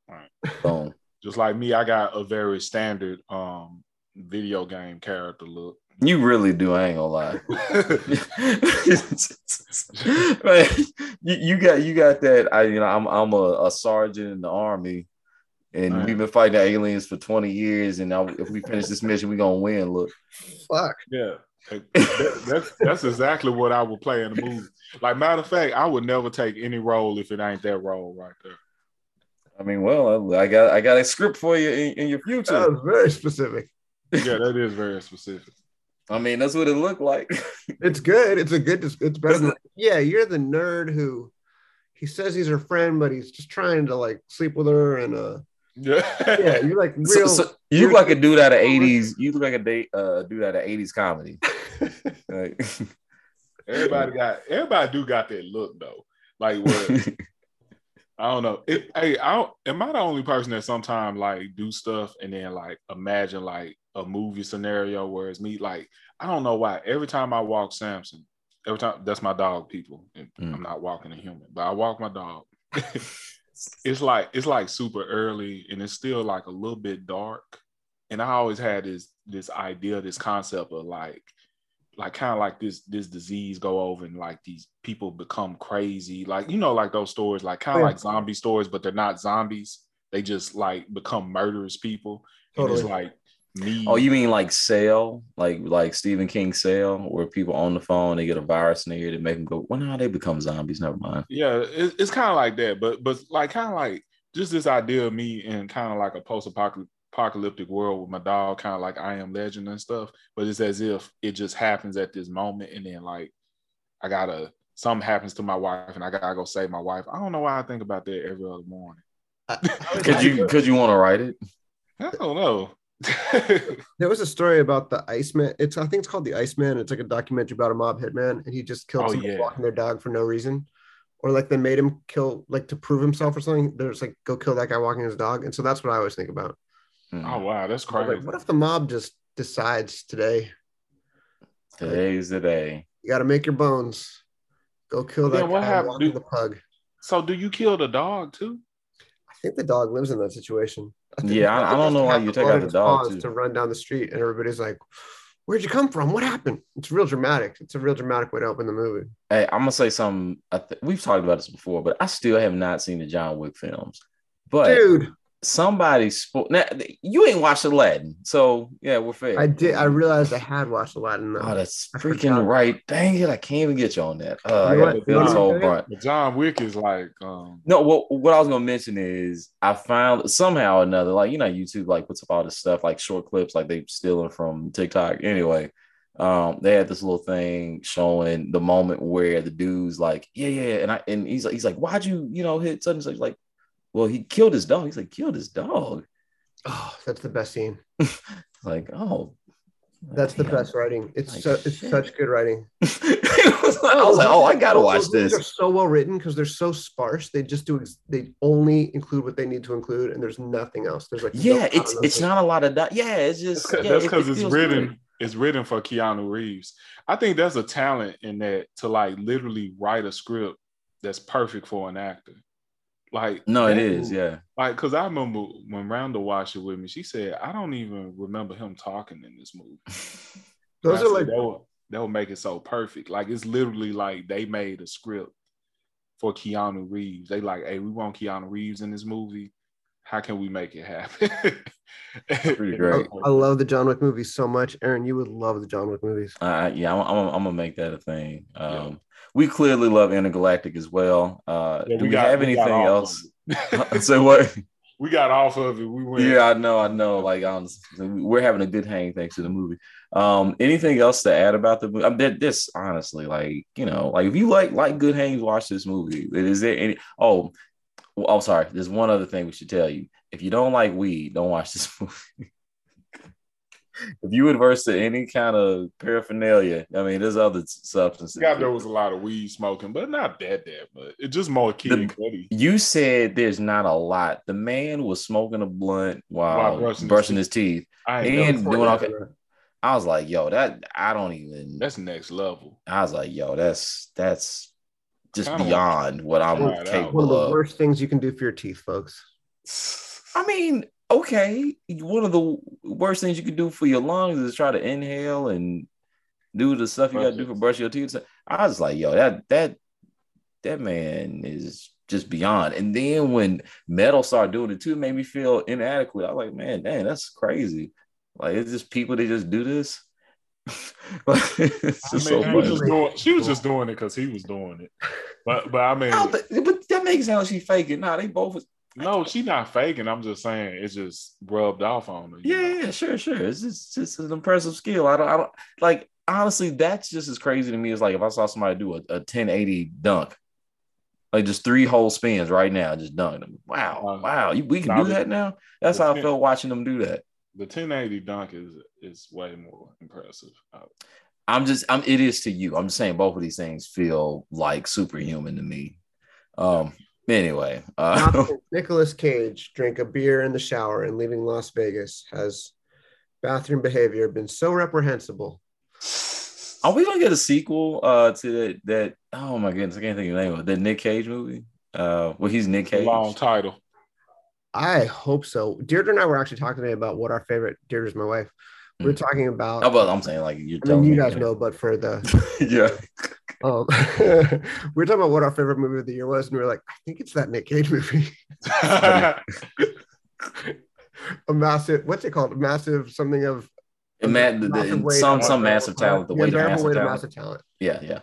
Right. Boom. Just like me, I got a very standard um video game character look. You really do. I ain't gonna lie. you, you, got you got that. I you know I'm I'm a, a sergeant in the army, and right. we've been fighting aliens for 20 years. And now if we finish this mission, we gonna win. Look, fuck yeah. That, that's that's exactly what I would play in the movie. Like matter of fact, I would never take any role if it ain't that role right there. I mean, well, I got I got a script for you in, in your future. That was very specific. Yeah, that is very specific. I mean, that's what it looked like. it's good. It's a good. It's better. Than, yeah, you're the nerd who he says he's her friend, but he's just trying to like sleep with her and uh. Yeah, yeah, you're like real. So, so you look like a dude out of '80s. You look like a date, uh, dude out of '80s comedy. like, everybody got everybody do got that look though. Like what? I don't know. It, hey, I don't, am I the only person that sometimes like do stuff and then like imagine like a movie scenario where it's me? Like I don't know why. Every time I walk Samson, every time that's my dog. People, mm. I'm not walking a human, but I walk my dog. it's like it's like super early and it's still like a little bit dark. And I always had this this idea, this concept of like like kind of like this this disease go over and like these people become crazy like you know like those stories like kind of yeah. like zombie stories but they're not zombies they just like become murderous people totally. and it's like me oh you mean like Cell, like like Stephen King Cell, where people on the phone they get a virus in there to make them go well no they become zombies never mind yeah it, it's kind of like that but but like kind of like just this idea of me in kind of like a post-apocalyptic apocalyptic world with my dog, kind of like I am legend and stuff. But it's as if it just happens at this moment, and then like I gotta something happens to my wife, and I gotta go save my wife. I don't know why I think about that every other morning. could you could you want to write it? I don't know. There was a story about the Iceman. It's I think it's called the Iceman. It's like a documentary about a mob hitman, and he just killed oh, someone yeah. walking their dog for no reason, or like they made him kill like to prove himself or something. There's like go kill that guy walking his dog, and so that's what I always think about. Mm. Oh wow, that's crazy. Like, what if the mob just decides today? Today's the day. You got to make your bones. Go kill that what guy happened? Do, the pug. So, do you kill the dog too? I think the dog lives in that situation. Yeah, I, I, don't know why you take out the dog to run down the street, and everybody's like, where'd you come from? What happened? It's real dramatic. It's a real dramatic way to open the movie. Hey, I'm gonna say something. I Th- we've talked about this before, but I still have not seen the John Wick films. But dude, somebody spoke. Now you ain't watched Aladdin, so yeah, we're fair. I did. I realized I had watched Aladdin. Though. Oh, that's freaking right. Dang it, I can't even get you on that. Uh, You I know got this whole front. But John Wick is like, um, No, what what I was gonna mention is I found somehow or another, like you know, YouTube like puts up all this stuff, like short clips, like they stealing from TikTok. Anyway, um, they had this little thing showing the moment where the dude's like, yeah, yeah, and I and he's like, he's like, why'd you, you know, hit such and such? Like, well, he killed his dog. He's like, killed his dog. Oh, that's the best scene. Like, oh, That's the best writing. It's Like, so, it's shit. such good writing. I was like, I was like, oh, I gotta Those watch movies this. Are so well written because they're so sparse. They just do. ex- They only include what they need to include, and there's nothing else. There's like Yeah, plot it's it's those not a lot of di- yeah, it's that's just because yeah, it- it it's written. good. It's written for Keanu Reeves. I think there's a talent in that to like literally write a script that's perfect for an actor. Like No, it is, that is, yeah. Like, cause I remember when Rhonda watched it with me, she said, "I don't even remember him talking in this movie." Those And I are said, like that would, that would make it so perfect. Like it's literally like they made a script for Keanu Reeves. They like, hey, we want Keanu Reeves in this movie. How can we make it happen? Pretty great. I love the John Wick movies so much. Aaron, you would love the John Wick movies. Uh, yeah, I'm, I'm, I'm gonna make that a thing. Um, Yeah. We clearly love Entergalactic as well. Uh, Yeah, do we, got- have anything off else? so what? we got off of it. We went. Yeah, I know, I know. Like, honestly, we're having a good hang thanks to the movie. Um, anything else to add about the movie? I'm mean, this honestly, like, you know, like if you like like good hangs, watch this movie. Is there any? Oh, oh, sorry. There's one other thing we should tell you. If you don't like weed, don't watch this movie. if you adverse to any kind of paraphernalia, I mean, there's other substances. Yeah, there was a lot of weed smoking, but not that that. But it's just more kid The- Cudi. You said there's not a lot. The man was smoking a blunt while, While brushing, brushing his, his teeth. I And doing all I was like, yo, that I don't even. that's next level. I was like, yo, that's that's just beyond what I'm Right out. capable One of the of. worst things you can do for your teeth, folks. I mean, okay, one of the worst things you could do for your lungs is try to inhale and do the stuff you got to do for brush your teeth. I was like, yo, that that that man is just beyond. And then when Meadow started doing it too, it made me feel inadequate. I was like, man, dang, that's crazy. Like it's just people that just do this. Like, I mean, so he was just doing, she was just doing it because he was doing it. But but I mean, No, but, but that makes it sound like she faking. Nah, they both was no, she not faking. I'm just saying it's just rubbed off on her. Yeah, know? yeah, sure, sure. It's just, just an impressive skill. I don't, I don't like honestly. That's just as crazy to me as like if I saw somebody do a, a 1080 dunk, like just three whole spins right now, just dunk them. Wow, Uh, wow, you, we can do that now. That's how I felt watching them do that. The 1080 dunk is is way more impressive. I'm just, I'm. It is to you. I'm just saying both of these things feel like superhuman to me. Um. Anyway, uh, Nicolas Cage drank a beer in the shower and leaving Las Vegas has bathroom behavior been so reprehensible. are we gonna get a sequel uh to that? That oh my goodness, I can't think of the name of it. The Nick Cage movie. Uh, well, he's Nick Cage. long title. I hope so. Deirdre and I were actually talking today about what our favorite. Deirdre's my wife. We We're Mm. talking about. Oh, but I'm saying like you're I mean, you me. guys know, but for the yeah. Um, we were talking about what our favorite movie of the year was, and we were like, I think it's that Nick Cage movie, a massive. What's it called? A massive something of And Matt, the, Massive the, weight some some massive talent, the the weight of massive weight of talent. massive talent. Yeah, yeah.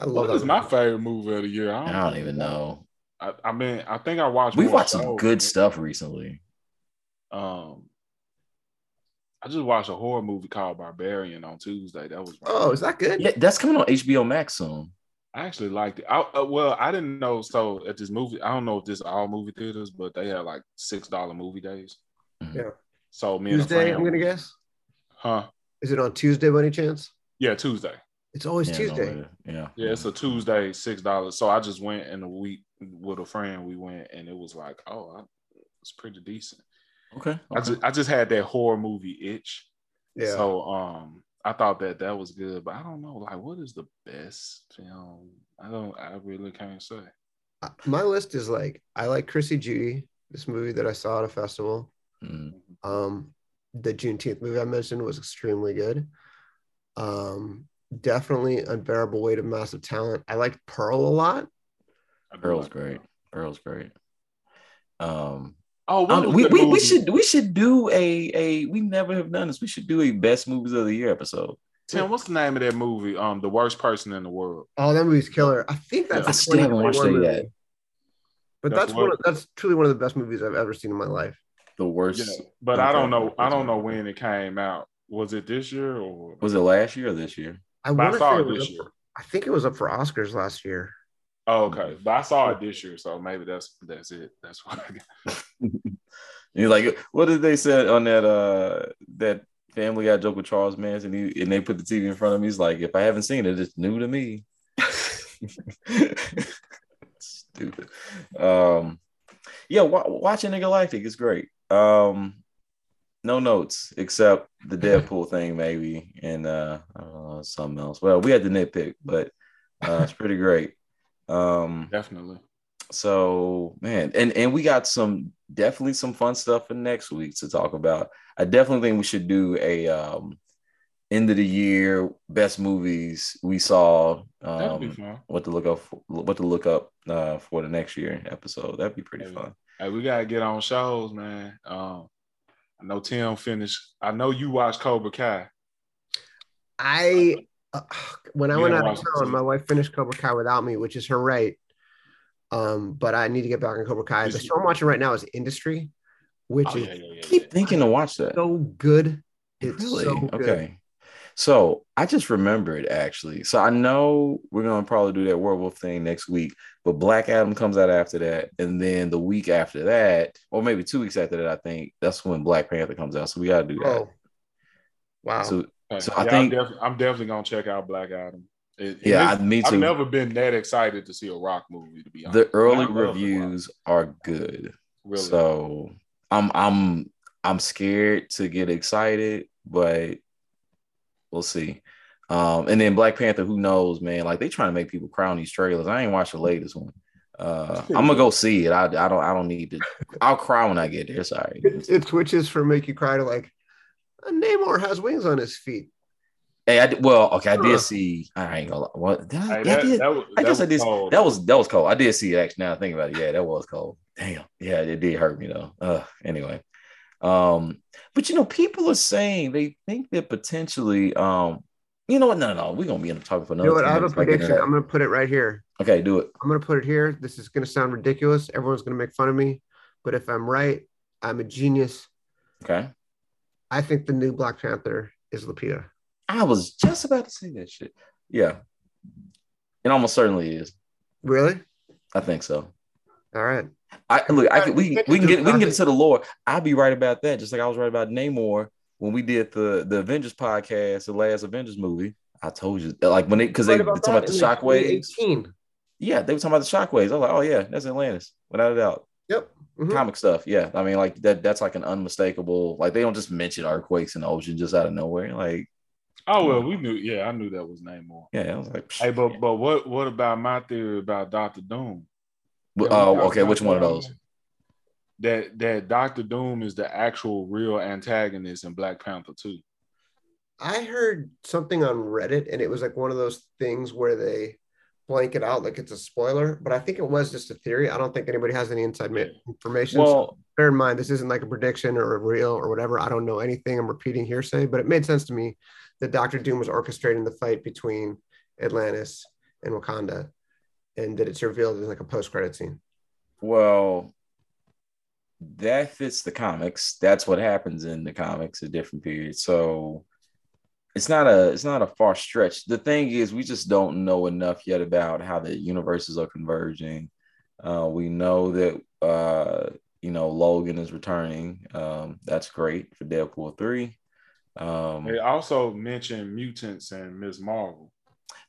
I love what that. is my favorite movie of the year? I don't, I don't even know. I, I mean, I think I watched. We watched some shows. good stuff recently. Um, I just watched a horror movie called Barbarian on Tuesday. That was Oh, is that good? Yeah, that's coming on HBO Max soon. I actually liked it. I, uh, well, I didn't know. So at this movie, I don't know if this all movie theaters, but they have like six dollar movie days. Mhm. Yeah. So me Tuesday, friend, I'm gonna guess. huh? Is it on Tuesday by any chance? Yeah, Tuesday. It's always Yeah, Tuesday. way. yeah. Yeah, it's a Tuesday, six dollars. So I just went in a week with a friend. We went, and it was like, oh, I, it's pretty decent. Okay. I just, I just had that horror movie itch. Yeah. So um, I thought that that was good, but I don't know, like, what is the best film? I don't, I really can't say. Uh, My list is like I like Chrissy Judy, this movie that I saw at a festival. Mm. Um, the Juneteenth movie I mentioned was extremely good. Um, definitely unbearable weight of massive talent. I like Pearl a lot. Pearl's great. Pearl's great. Um, Oh, I what don't- was we, we, we should we should do a a we never have done this. We should do a best movies of the year episode. Tim, what's the name of that movie? Um, the worst person in the world. Oh, that movie's killer. I think that's Yeah. a I still haven't watched it yet. But That's that's, one. Of, that's truly one of the best movies I've ever seen in my life. The worst. Yeah, but I don't know. I don't know when it came out. Was it this year or? Was it last year or this year? I I saw it it this year. for, I think it was up for Oscars last year. Oh, okay, but I saw it this year, so maybe that's that's it. That's why. You're like, what did they say on that uh that Family Guy joke with Charles Manson? He, and they put the TV in front of me. He's like, if I haven't seen it, it's new to me. Stupid. Um, yeah, wa- watching Galactic is great. Um, no notes except the Deadpool thing, maybe, and uh, I don't know something else. Well, we had to nitpick, but uh, it's pretty great. Um, Definitely. So man, and and we got some definitely some fun stuff for next week to talk about. I definitely think we should do a um end of the year best movies we saw. Um, what to look up for, what to look up uh, for the next year episode. That'd be pretty Yeah. fun. Hey, we gotta get on shows, man. Um, I know Tim finished. I know you watched Cobra Kai. I uh, when I You went out of town, my wife finished Cobra Kai without me, which is her right. Um, but I need to get back on Cobra Kai. The show I'm watching right now is Industry, which Oh, is yeah, yeah, yeah, Keep thinking to watch that. so good. It's really so good. okay. So I just remembered actually. So I know we're gonna probably do that werewolf thing next week, but Black Adam comes out after that, and then the week after that, or maybe two weeks after that, I think that's when Black Panther comes out. So we gotta do that. Oh, wow. So Okay. So I think- I'm, def- I'm definitely gonna check out Black Adam. It- yeah, it- I, me I've never been that excited to see a rock movie. To be honest, the early I love The Rock, reviews are good. really. So I'm I'm I'm scared to get excited, but we'll see. Um, and then Black Panther, who knows, man? Like they trying to make people cry on these trailers. I ain't watched the latest one. Uh, I'm gonna go see it. I, I don't I don't need to. I'll cry when I get there. Sorry. it, it twitches from make you cry to like "Uh, Namor has wings on his feet. Hey, I did, well, okay, I did see. I ain't gonna lie. What? Did I, Hey, yeah, I that, did. that was, I that guess I was did. cold. That was that was cold. I did see it actually. Now I think about it, yeah, that was cold. Damn. Yeah, it did hurt me though. Uh, anyway, um, but you know, people are saying they think that potentially, um, you know what? No, no, no. we're gonna be in the talking for another. You know what? I have a minutes. Gotta get into prediction. I'm going to put it right here. Okay, do it. I'm going to put it here. This is going to sound ridiculous. Everyone's going to make fun of me. But if I'm right, I'm a genius. Okay. I think the new Black Panther is Lupita. I was just about to say that shit. Yeah, it almost certainly is. Really? I think so. All right. I look. I can, we can't we can get we can get nothing. into the lore. I'll be right about that. Just like I was right about Namor when we did the the Avengers podcast, the last Avengers movie. I told you, like when they because they Right were talking about the that shockwaves. 2018. Yeah, they were talking about the shockwaves. I was like, oh yeah, that's Atlantis, without a doubt. Yep. Mhm. Comic stuff. Yeah, I mean, like that. That's like an unmistakable. Like they don't just mention earthquakes and ocean just out of nowhere. Like Oh well, we knew. Yeah, I knew that was Namor. yeah, I was like, Hey, but but what what about my theory about Doctor Doom? oh, Yeah, we okay. about Which one of those? That that Doctor Doom is the actual real antagonist in Black Panther too. I heard something on Reddit, and it was like one of those things where they blank it out like it's a spoiler, but I think it was just a theory. I don't think anybody has any inside ma- information. So Well, bear in mind, this isn't like a prediction or a real or whatever. I don't know anything. I'm repeating hearsay, but it made sense to me that Doctor Doom was orchestrating the fight between Atlantis and Wakanda, and that it's revealed in like a post credit scene. Well, that fits the comics. That's what happens in the comics at different periods. So it's not a it's not a far stretch. The thing is, we just don't know enough yet about how the universes are converging. Uh, we know that uh, you know Logan is returning. Um, that's great for Deadpool three. Um, They also mentioned mutants and Ms. Marvel.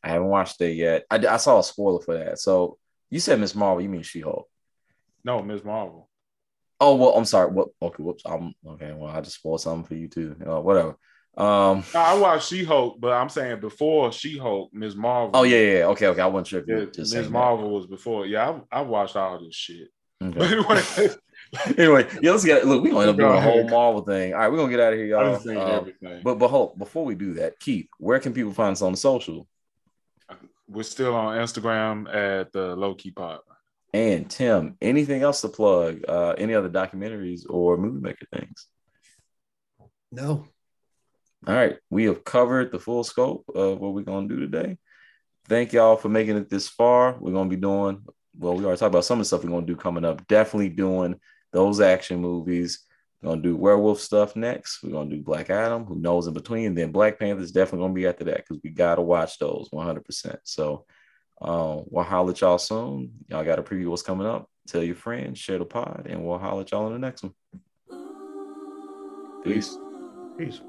I haven't watched it yet. I, I saw a spoiler for that. So you said Miss Marvel, you mean She Hulk? No, Ms. Marvel. Oh well, I'm sorry. What? Okay, whoops. I'm okay. Well, I just spoiled something for you too. Uh, whatever. Um. No, I watched She Hulk, but I'm saying before She Hulk, Ms. Marvel. Oh yeah, yeah. Okay, okay. I wasn't sure if you Yeah, just Ms. Marvel was before. Yeah, I, I watched all this shit. Okay. anyway, anyway, yeah, let's get look. We're gonna end up doing a whole Marvel thing. All right, we're gonna get out of here, y'all. Uh, but but hold, before we do that, Keith, where can people find us on the social? We're still on Instagram at the Low Key Pop. And Tim, anything else to plug? Uh, any other documentaries or movie maker things? No. All right, we have covered the full scope of what we're gonna do today. Thank y'all for making it this far. We're gonna be doing well. We already talked about some of the stuff we're gonna do coming up. Definitely doing those action movies. We're gonna do werewolf stuff next. We're gonna do Black Adam. Who knows in between? Then Black Panther is definitely gonna be after that because we gotta watch those 100. percent So uh, we'll holler at y'all soon. Y'all got to preview what's coming up. Tell your friends, share the pod, and we'll holler at y'all in the next one. Peace. Peace.